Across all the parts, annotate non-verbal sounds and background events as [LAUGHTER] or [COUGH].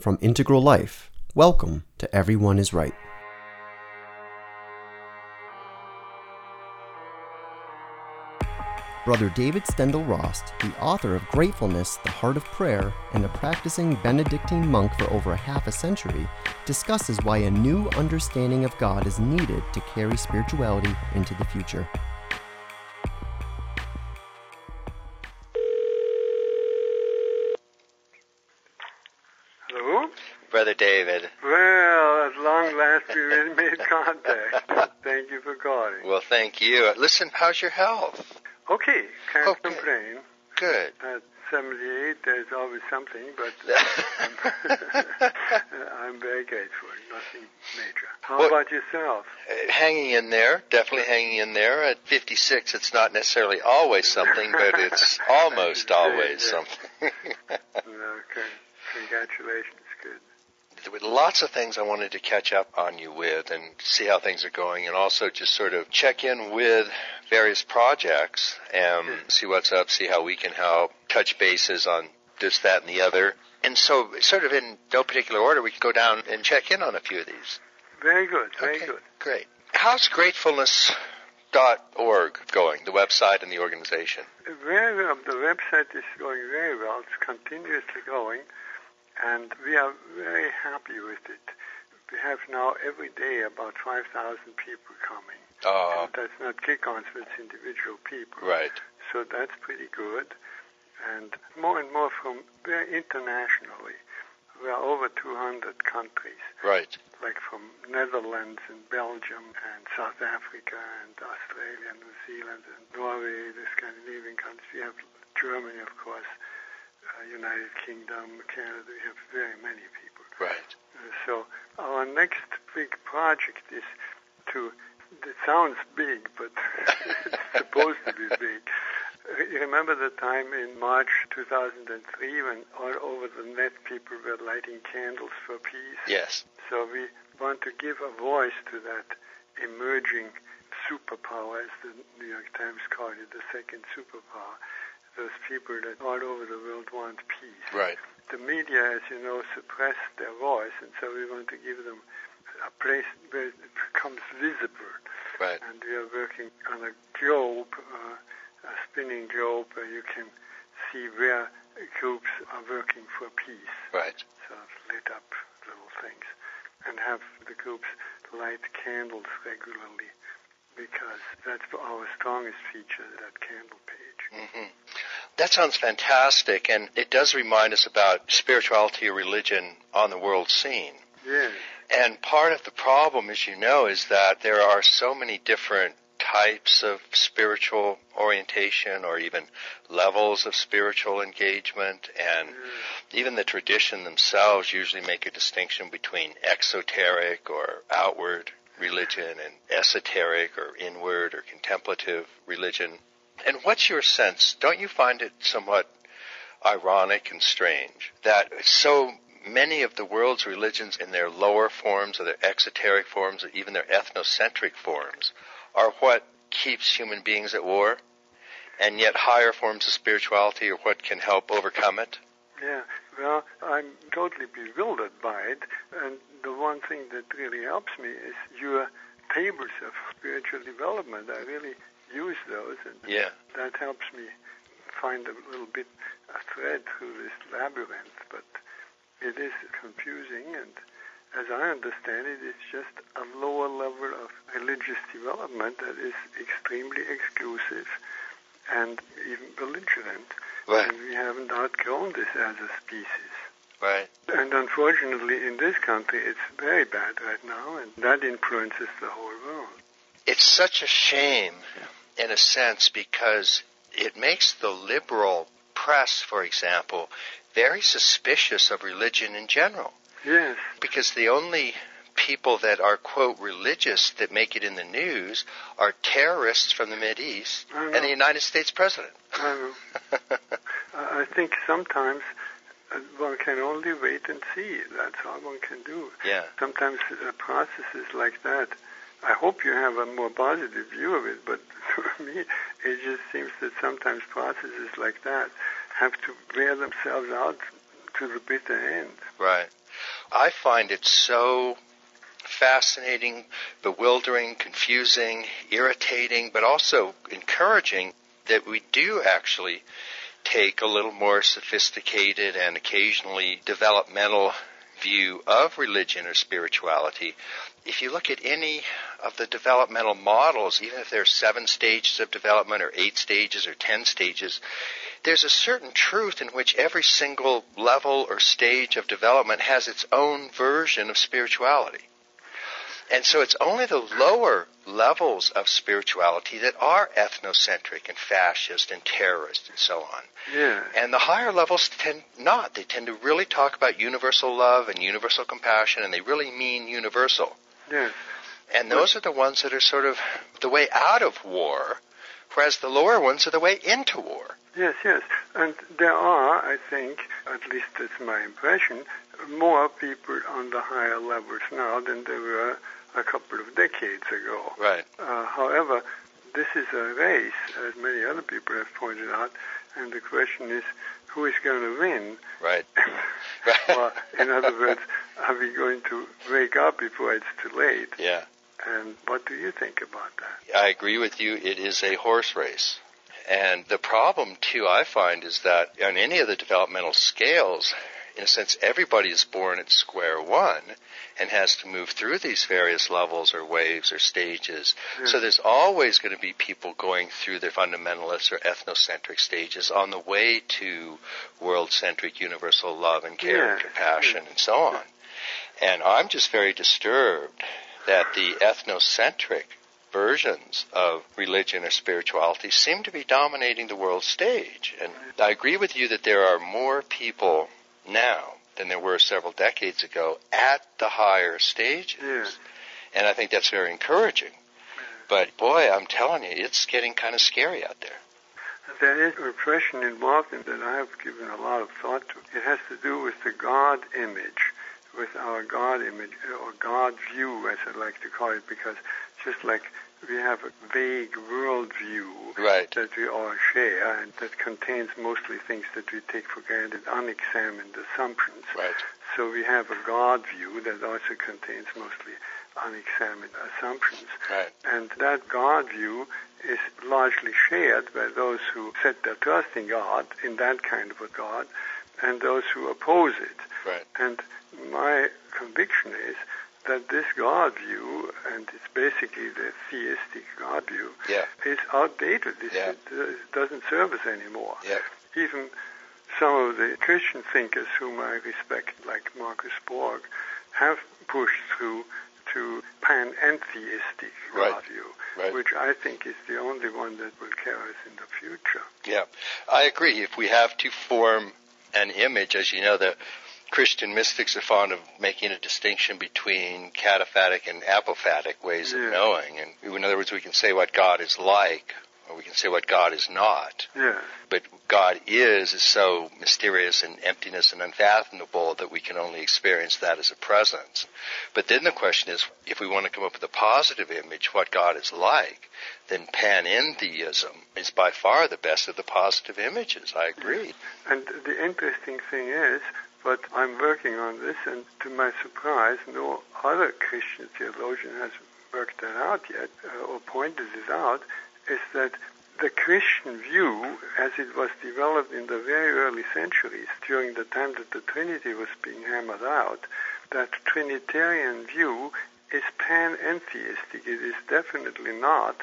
From Integral Life, welcome to Everyone is Right. Brother David Steindl-Rast, the author of Gratefulness, The Heart of Prayer, and a practicing Benedictine monk for over half a century, discusses why a new understanding of God is needed to carry spirituality into the future. David. Well, at long last we [LAUGHS] made contact. Thank you for calling. Well, thank you. Listen, how's your health? Okay, can't Okay. complain. Good. At 78, there's always something, but I'm, [LAUGHS] [LAUGHS] I'm very grateful. Nothing major. How What- about yourself? Uh, hanging in there, definitely hanging in there. At 56, it's not necessarily always something, but it's almost always something. Okay, congratulations. There were lots of things I wanted to catch up on you with and see how things are going, and also just sort of check in with various projects and hmm. see what's up, see how we can help, touch bases on this, that, and the other. And so, sort of in no particular order, we can go down and check in on a few of these. Very good, very Okay, good. Great. How's gratefulness.org going, the website and the organization? Very well. The website is going very well. It's continuously going, and we are very happy with it. We have now every day about 5,000 people coming. Oh, That's not kick-ons, but it's individual people. right. So that's pretty good. And more and more from very internationally. We are over 200 countries, Right. like from Netherlands and Belgium and South Africa and Australia, and New Zealand and Norway, the Scandinavian countries. We have Germany, of course, uh, United Kingdom, Canada. We have very many people. Right. Uh, So our next big project is to. It sounds big, but [LAUGHS] it's supposed to be [LAUGHS] big. You remember the time in March 2003 when all over the net people were lighting candles for peace? Yes. So we want to give a voice to that emerging superpower, as the New York Times called it, the second superpower. Those people that all over the world want peace Right. the media, as you know, suppress their voice, and so we want to give them a place where it becomes visible. Right. And we are working on a globe, uh, a spinning globe, where you can see where groups are working for peace. Right. So lit up little things, and have the groups light candles regularly, because that's our strongest feature, that candle. Hmm That sounds fantastic, and it does remind us about spirituality or religion on the world scene. Yes. And part of the problem, as you know, is that there are so many different types of spiritual orientation or even levels of spiritual engagement and even the tradition themselves usually make a distinction between exoteric or outward religion and esoteric or inward or contemplative religion. And what's your sense? Don't you find it somewhat ironic and strange that so many of the world's religions in their lower forms or their exoteric forms or even their ethnocentric forms are what keeps human beings at war and yet higher forms of spirituality are what can help overcome it? Yeah, well, I'm totally bewildered by it, and the one thing that really helps me is your tables of spiritual development. I really use those, and Yeah. that helps me find a little bit a thread through this labyrinth. But it is confusing, and as I understand it, it's just a lower level of religious development that is extremely exclusive and even belligerent. Right. And we haven't outgrown this as a species. Right. And unfortunately, in this country, it's very bad right now, and that influences the whole world. It's such a shame, in a sense, because it makes the liberal press, for example, very suspicious of religion in general. Yes, Because the only people that are, quote, religious that make it in the news are terrorists from the Mideast East and the United States president. I know. [LAUGHS] I I think sometimes uh, one can only wait and see. That's all one can do. yeah. Sometimes uh, processes like that. I hope you have a more positive view of it, but [LAUGHS] for me, it just seems that sometimes processes like that have to wear themselves out to the bitter end. Right. I find it so fascinating, bewildering, confusing, irritating, but also encouraging that we do actually take a little more sophisticated and occasionally developmental view of religion or spirituality. If you look at any of the developmental models, even if there's seven stages of development or eight stages or ten stages, there's a certain truth in which every single level or stage of development has its own version of spirituality. And so it's only the lower levels of spirituality that are ethnocentric and fascist and terrorist and so on. Yeah. And the higher levels tend not. They tend to really talk about universal love and universal compassion, and they really mean universal. Yes. And those are the ones that are sort of the way out of war, whereas the lower ones are the way into war. Yes, yes. And there are, I think, at least that's my impression, more people on the higher levels now than there were a couple of decades ago. Right. Uh, however, this is a race, as many other people have pointed out, and the question is who is going to win? Right. [LAUGHS] or, in other words, are we going to wake up before it's too late? Yeah. And what do you think about that? I agree with you. It is a horse race. And the problem, too, I find is that on any of the developmental scales, in a sense, everybody is born at square one and has to move through these various levels or waves or stages. Yeah. So there's always going to be people going through the fundamentalist or ethnocentric stages on the way to world-centric universal love and care Yeah. and compassion and so on. And I'm just very disturbed that the ethnocentric versions of religion or spirituality seem to be dominating the world stage. And I agree with you that there are more people now than there were several decades ago at the higher stages. Yeah. And I think that's very encouraging. But boy, I'm telling you, it's getting kind of scary out there. There is repression involved in that I have given a lot of thought to. It has to do with the God image, with our God image, or God view, as I like to call it, because just like we have a vague world view Right. that we all share and that contains mostly things that we take for granted, unexamined assumptions. Right. So we have a God view that also contains mostly unexamined assumptions. Right. And that God view is largely shared by those who set their trust in God, in that kind of a God, and those who oppose it. Right. And my conviction is that this God view, and it's basically the theistic God view, Yeah. is outdated. It, Yeah. it, uh, doesn't serve us anymore. Yeah. Even some of the Christian thinkers whom I respect, like Marcus Borg, have pushed through to panentheistic Right. God view, Right. which I think is the only one that will carry us in the future. Yeah, I agree. If we have to form an image, as you know, the Christian mystics are fond of making a distinction between cataphatic and apophatic ways Yeah. of knowing. And in other words, we can say what God is like, or we can say what God is not. Yeah. But God is is so mysterious and emptiness and unfathomable that we can only experience that as a presence. But then the question is, if we want to come up with a positive image, what God is like, then panentheism is by far the best of the positive images. I agree. And the interesting thing is, but I'm working on this, and to my surprise, no other Christian theologian has worked that out yet, uh, or pointed it out, is that the Christian view, as it was developed in the very early centuries, during the time that the Trinity was being hammered out, that Trinitarian view is panentheistic. It is definitely not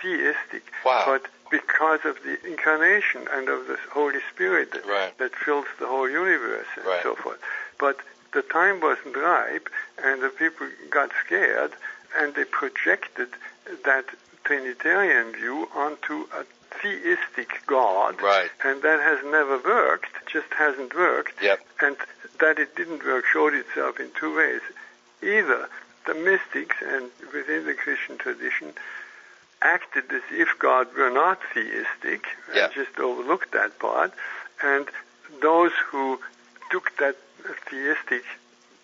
theistic, Wow. but because of the incarnation and of the Holy Spirit that, Right. that fills the whole universe and Right. so forth. But the time wasn't ripe, and the people got scared, and they projected that Trinitarian view onto a theistic God, Right. and that has never worked, just hasn't worked. Yep. And that it didn't work showed itself in two ways. Either the mystics and within the Christian tradition acted as if God were not theistic Yeah. and just overlooked that part, and those who took that theistic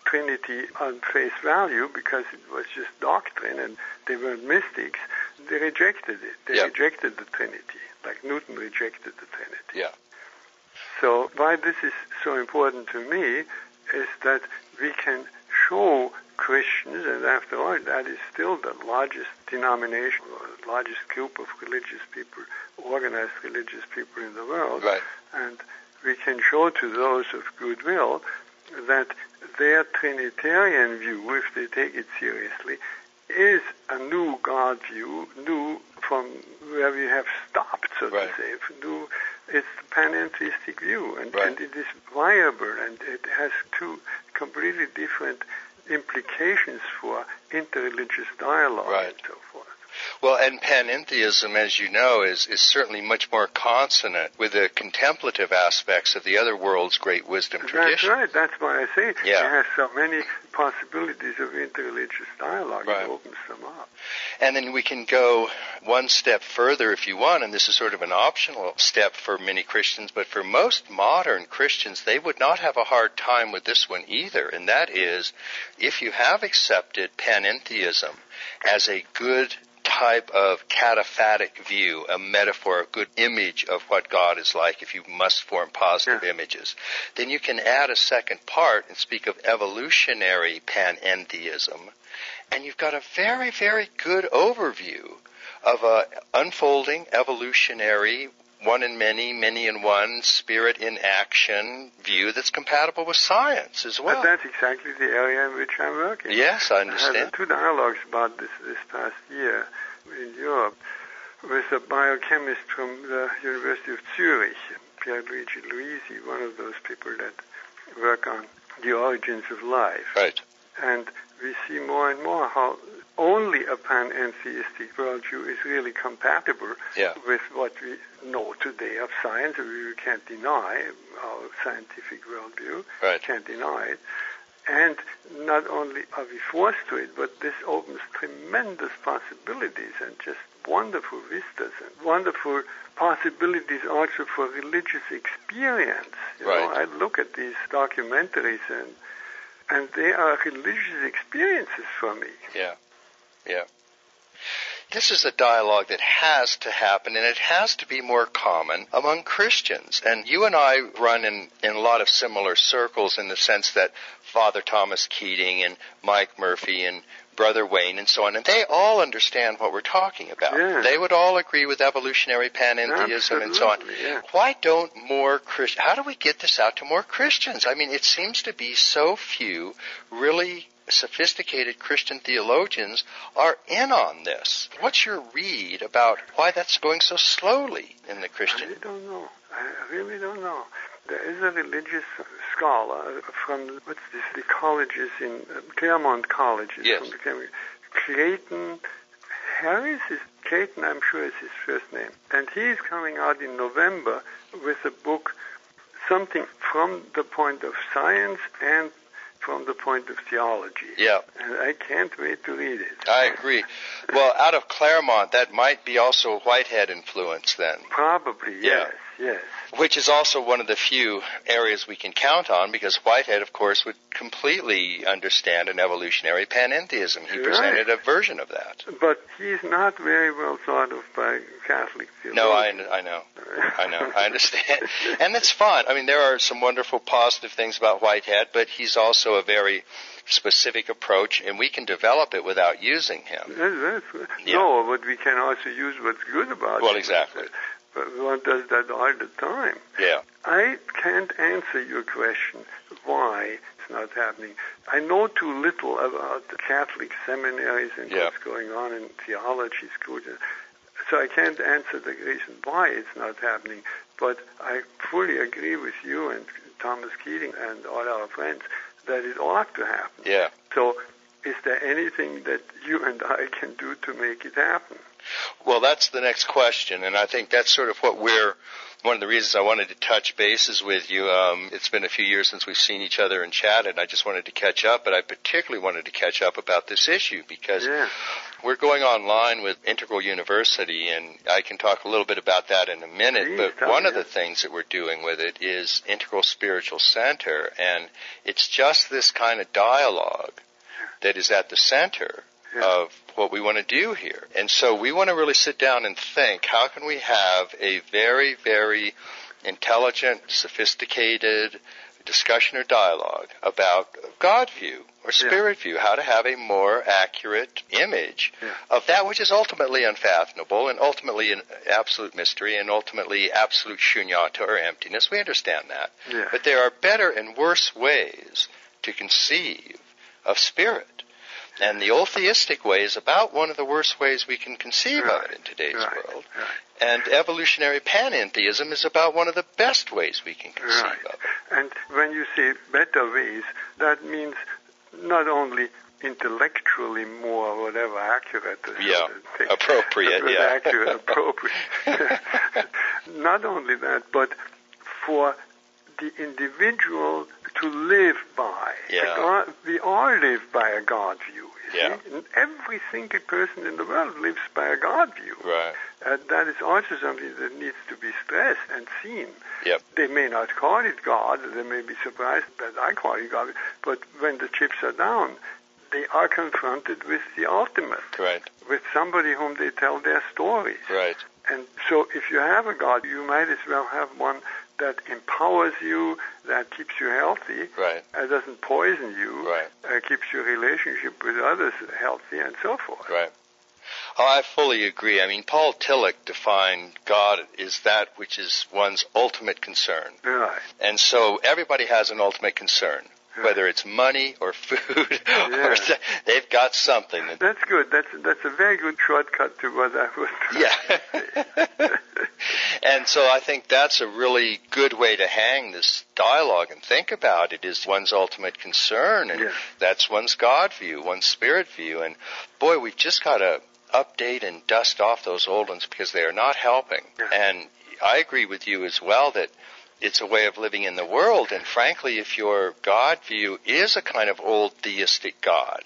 Trinity on face value because it was just doctrine and they weren't mystics, they rejected it. They Yeah. rejected the Trinity, like Newton rejected the Trinity. Yeah. So why this is so important to me is that we can show Christians, and after all, that is still the largest denomination, or largest group of religious people, organized religious people in the world. Right. And we can show to those of goodwill that their Trinitarian view, if they take it seriously, is a new God view, new from where we have stopped, so Right. to say. New, it's the panentheistic view, and, Right. and it is viable, and it has two completely different implications for interreligious dialogue Right. and so forth. Well, and panentheism, as you know, is, is certainly much more consonant with the contemplative aspects of the other world's great wisdom That's tradition. right. That's why I say Yeah. it has so many possibilities of interreligious dialogue. Right. It opens them up. And then we can go one step further if you want, and this is sort of an optional step for many Christians, but for most modern Christians, they would not have a hard time with this one either, and that is if you have accepted panentheism as a good type of cataphatic view, a metaphor, a good image of what God is like if you must form positive Yeah. images, then you can add a second part and speak of evolutionary panentheism, and you've got a very, very good overview of a unfolding evolutionary one in many, many in one, spirit in action view that's compatible with science as well. But that's exactly the area in which I'm working. Yes, I I had understand. two dialogues about this this past year in Europe with a biochemist from the University of Zurich, Pierluigi Luisi, one of those people that work on the origins of life. Right. And we see more and more how only a panentheistic worldview is really compatible Yeah. with what we know today of science. We can't deny our scientific worldview, Right. can't deny it. And not only are we forced to it, but this opens tremendous possibilities and just wonderful vistas and wonderful possibilities also for religious experience. You know, I look at these documentaries and and they are religious experiences for me. Yeah. Yeah. This is a dialogue that has to happen and it has to be more common among Christians. And you and I run in, in a lot of similar circles in the sense that Father Thomas Keating and Mike Murphy and Brother Wayne and so on, and they all understand what we're talking about. Yeah. They would all agree with evolutionary panentheism and so on. Yeah. Why don't more Christ? How do we get this out to more Christians? I mean, it seems to be so few really sophisticated Christian theologians are in on this. What's your read about why that's going so slowly in the I Christian? really don't know. I really don't know. There is a religious scholar from what's this? The colleges in uh, Claremont colleges. Yes. From Clayton Harris is Clayton. I'm sure is his first name, and he is coming out in November with a book, something from the point of science and from the point of theology. Yeah, And I can't wait to read it. I agree. Well, out of Claremont, that might be also Whitehead influence then. Probably, Yeah. Yes, yes. which is also one of the few areas we can count on because Whitehead, of course, would completely understand an evolutionary panentheism. He Right. presented a version of that. But he's not very well thought of by Catholic No, I. I know. I know. I understand. [LAUGHS] And that's fine. I mean, there are some wonderful positive things about Whitehead, but he's also a very specific approach, and we can develop it without using him. That's, Yeah. No, but we can also use what's good about it. Well, exactly. But one does that all the time. Yeah. I can't answer your question why it's not happening. I know too little about the Catholic seminaries and Yeah. what's going on in theology schools. So I can't answer the reason why it's not happening. But I fully agree with you and Thomas Keating and all our friends that it ought to happen. Yeah. So is there anything that you and I can do to make it happen? Well, that's the next question, and I think that's sort of what we're. One of the reasons I wanted to touch bases with you. Um, it's been a few years since we've seen each other and chatted. I just wanted to catch up, but I particularly wanted to catch up about this issue because Yeah. we're going online with Integral University, and I can talk a little bit about that in a minute. Please, but one of the things that we're doing with it is Integral Spiritual Center, and it's just this kind of dialogue that is at the center Yeah. of what we want to do here. And so we want to really sit down and think, how can we have a very, very intelligent, sophisticated, discussion or dialogue about God view or spirit yeah. view, how to have a more accurate image yeah. of that which is ultimately unfathomable and ultimately an absolute mystery and ultimately absolute shunyata or emptiness. We understand that. Yeah. But there are better and worse ways to conceive of spirit. And the old theistic way is about one of the worst ways we can conceive right. of it in today's right. world. Right. And evolutionary panentheism is about one of the best ways we can conceive of it. And when you say better ways, that means not only intellectually more whatever accurate uh, yeah uh, appropriate yeah [LAUGHS] accurate appropriate [LAUGHS] [LAUGHS] not only that but for the individual to live by yeah. God, we all live by a God view yeah. every single person in the world lives by a God view right and that is also something that needs to be stressed and seen. Yep. They may not call it God, they may be surprised that I call it God, but when the chips are down, they are confronted with the ultimate. Right. With somebody whom they tell their stories. Right. And so if you have a God, you might as well have one that empowers you, that keeps you healthy, right. and doesn't poison you, right. uh, keeps your relationship with others healthy, and so forth. Right. Oh, I fully agree. I mean, Paul Tillich defined God as that which is one's ultimate concern. Right. And so everybody has an ultimate concern. [LAUGHS] Whether it's money or food, [LAUGHS] yeah. or they've got something. That's good. That's that's a very good shortcut to what I was. Yeah. [LAUGHS] and so I think that's a really good way to hang this dialogue and think about it. Is one's ultimate concern, and yeah. that's one's God view, one's spirit view. And boy, we've just got to update and dust off those old ones because they are not helping. Yeah. And I agree with you as well that it's a way of living in the world. And frankly, if your God view is a kind of old theistic God,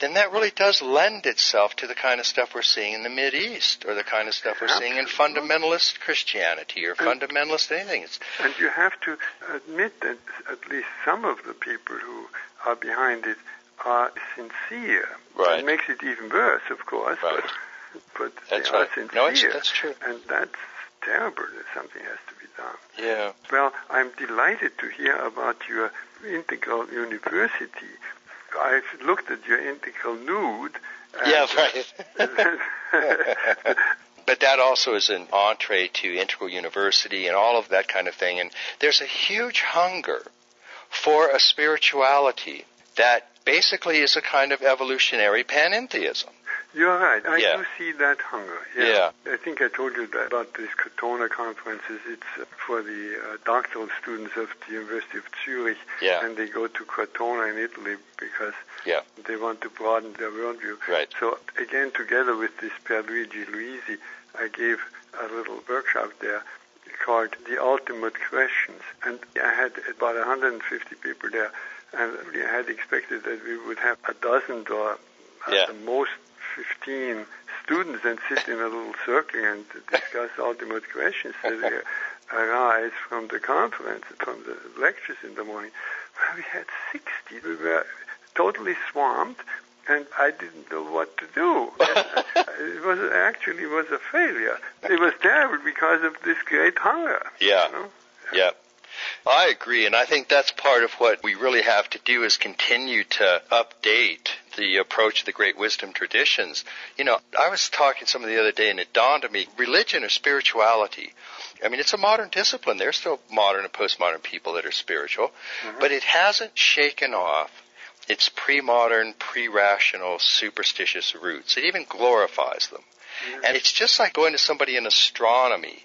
then that really does lend itself to the kind of stuff we're seeing in the Mid East, or the kind of stuff we're seeing in fundamentalist Christianity or and, fundamentalist anything. It's, and you have to admit that at least some of the people who are behind it are sincere. Right. It makes it even worse, of course. Right. But, but that's they right. are sincere. No, it's, that's true. And that's terrible that something has to be done. Yeah. Well, I'm delighted to hear about your integral university. I've looked at your integral nude. Yeah, right. [LAUGHS] [LAUGHS] but that also is an entree to integral university and all of that kind of thing. And there's a huge hunger for a spirituality that basically is a kind of evolutionary panentheism. You're right. I yeah. do see that hunger. Yeah. yeah. I think I told you that about these Cortona conferences. It's uh, for the uh, doctoral students of the University of Zurich, yeah. and they go to Cortona in Italy because yeah. they want to broaden their worldview. Right. So again, together with this Pierluigi Luisi, I gave a little workshop there called The Ultimate Questions, and I had about 150 people there, and we had expected that we would have a dozen or at yeah. the most 15 students and sit in a little circle and discuss ultimate questions that [LAUGHS] arise from the conference, from the lectures in the morning. Well, we had 60. We were totally swamped, and I didn't know what to do. [LAUGHS] it was actually was a failure. It was terrible because of this great hunger. Yeah. You know? Yeah. I agree, and I think that's part of what we really have to do is continue to update the approach of the great wisdom traditions. You know, I was talking to someone the other day and it dawned on me, religion or spirituality, I mean, it's a modern discipline. There's still modern and postmodern people that are spiritual, mm-hmm. but it hasn't shaken off its pre-modern, pre-rational, superstitious roots. It even glorifies them. Mm-hmm. And it's just like going to somebody in astronomy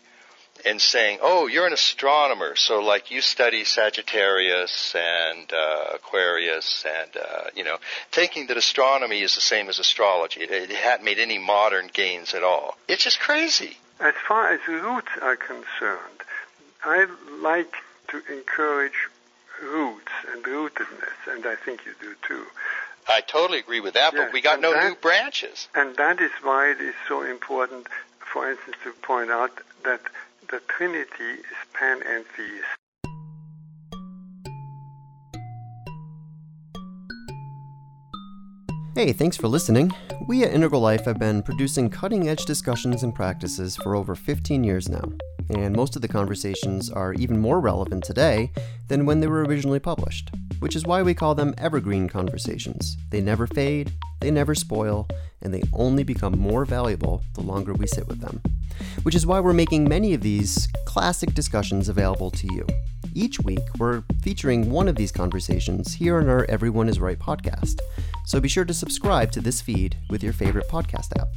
and saying, "Oh, you're an astronomer, so like you study Sagittarius and uh, Aquarius, and uh, you know, thinking that astronomy is the same as astrology. It, it hadn't made any modern gains at all. It's just crazy." As far as roots are concerned, I like to encourage roots and rootedness, and I think you do too. I totally agree with that, Yes, but we got no that- new branches. And that is why it is so important, for instance, to point out that the Trinity is panentheist. Hey, thanks for listening. We at Integral Life have been producing cutting edge discussions and practices for over 15 years now. and most of the conversations are even more relevant today than when they were originally published, which is why we call them evergreen conversations. They never fade, they never spoil, and they only become more valuable the longer we sit with them. Which is why we're making many of these classic discussions available to you. Each week, we're featuring one of these conversations here on our Everyone is Right podcast, so be sure to subscribe to this feed with your favorite podcast app.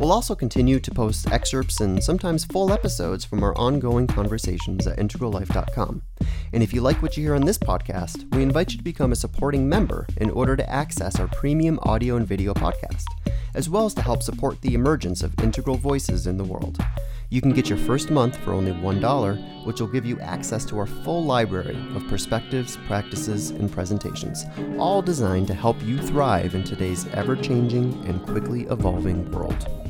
We'll also continue to post excerpts and sometimes full episodes from our ongoing conversations at integrallife.com. And if you like what you hear on this podcast, we invite you to become a supporting member in order to access our premium audio and video podcast, as well as to help support the emergence of integral voices in the world. You can get your first month for only $1, which will give you access to our full library of perspectives, practices, and presentations, all designed to help you thrive in today's ever changing and quickly evolving world.